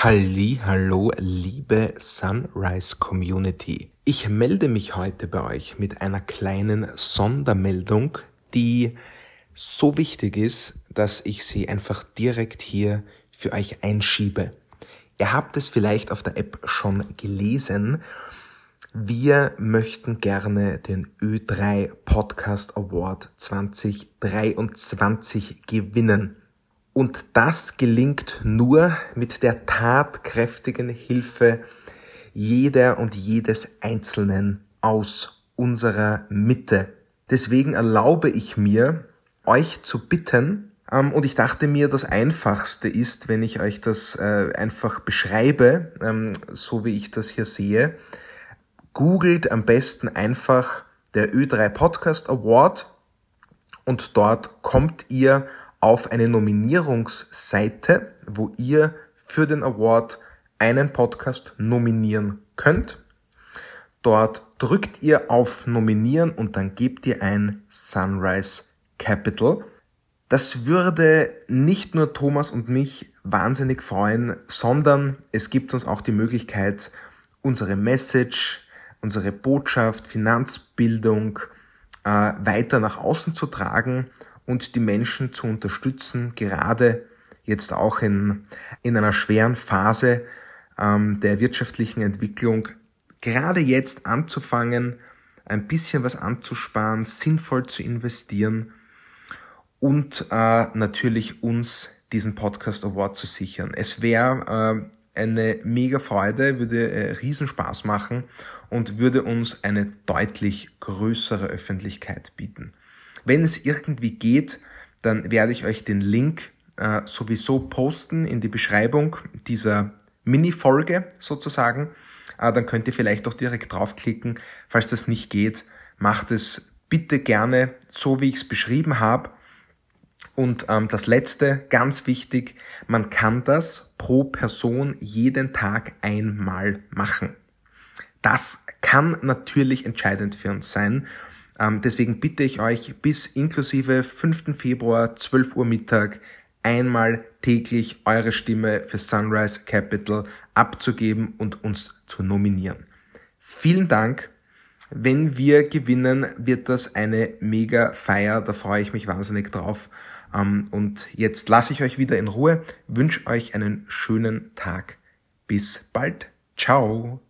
Halli, hallo, liebe Sunrise Community. Ich melde mich heute bei euch mit einer kleinen Sondermeldung, die so wichtig ist, dass ich sie einfach direkt hier für euch einschiebe. Ihr habt es vielleicht auf der App schon gelesen. Wir möchten gerne den Ö3 Podcast Award 2023 gewinnen. Und das gelingt nur mit der tatkräftigen Hilfe jeder und jedes Einzelnen aus unserer Mitte. Deswegen erlaube ich mir, euch zu bitten, ähm, und ich dachte mir, das Einfachste ist, wenn ich euch das äh, einfach beschreibe, ähm, so wie ich das hier sehe, googelt am besten einfach der Ö3 Podcast Award und dort kommt ihr auf eine Nominierungsseite, wo ihr für den Award einen Podcast nominieren könnt. Dort drückt ihr auf Nominieren und dann gebt ihr ein Sunrise Capital. Das würde nicht nur Thomas und mich wahnsinnig freuen, sondern es gibt uns auch die Möglichkeit, unsere Message, unsere Botschaft, Finanzbildung äh, weiter nach außen zu tragen und die Menschen zu unterstützen, gerade jetzt auch in, in einer schweren Phase ähm, der wirtschaftlichen Entwicklung, gerade jetzt anzufangen, ein bisschen was anzusparen, sinnvoll zu investieren und äh, natürlich uns diesen Podcast Award zu sichern. Es wäre äh, eine mega Freude, würde äh, Riesenspaß machen und würde uns eine deutlich größere Öffentlichkeit bieten. Wenn es irgendwie geht, dann werde ich euch den Link äh, sowieso posten in die Beschreibung dieser Mini-Folge sozusagen. Äh, dann könnt ihr vielleicht auch direkt draufklicken. Falls das nicht geht, macht es bitte gerne so, wie ich es beschrieben habe. Und ähm, das letzte, ganz wichtig, man kann das pro Person jeden Tag einmal machen. Das kann natürlich entscheidend für uns sein deswegen bitte ich euch bis inklusive 5. Februar 12 Uhr Mittag einmal täglich eure Stimme für Sunrise Capital abzugeben und uns zu nominieren. Vielen Dank. Wenn wir gewinnen, wird das eine mega Feier. Da freue ich mich wahnsinnig drauf. Ähm, und jetzt lasse ich euch wieder in Ruhe, wünsche euch einen schönen Tag. Bis bald. Ciao.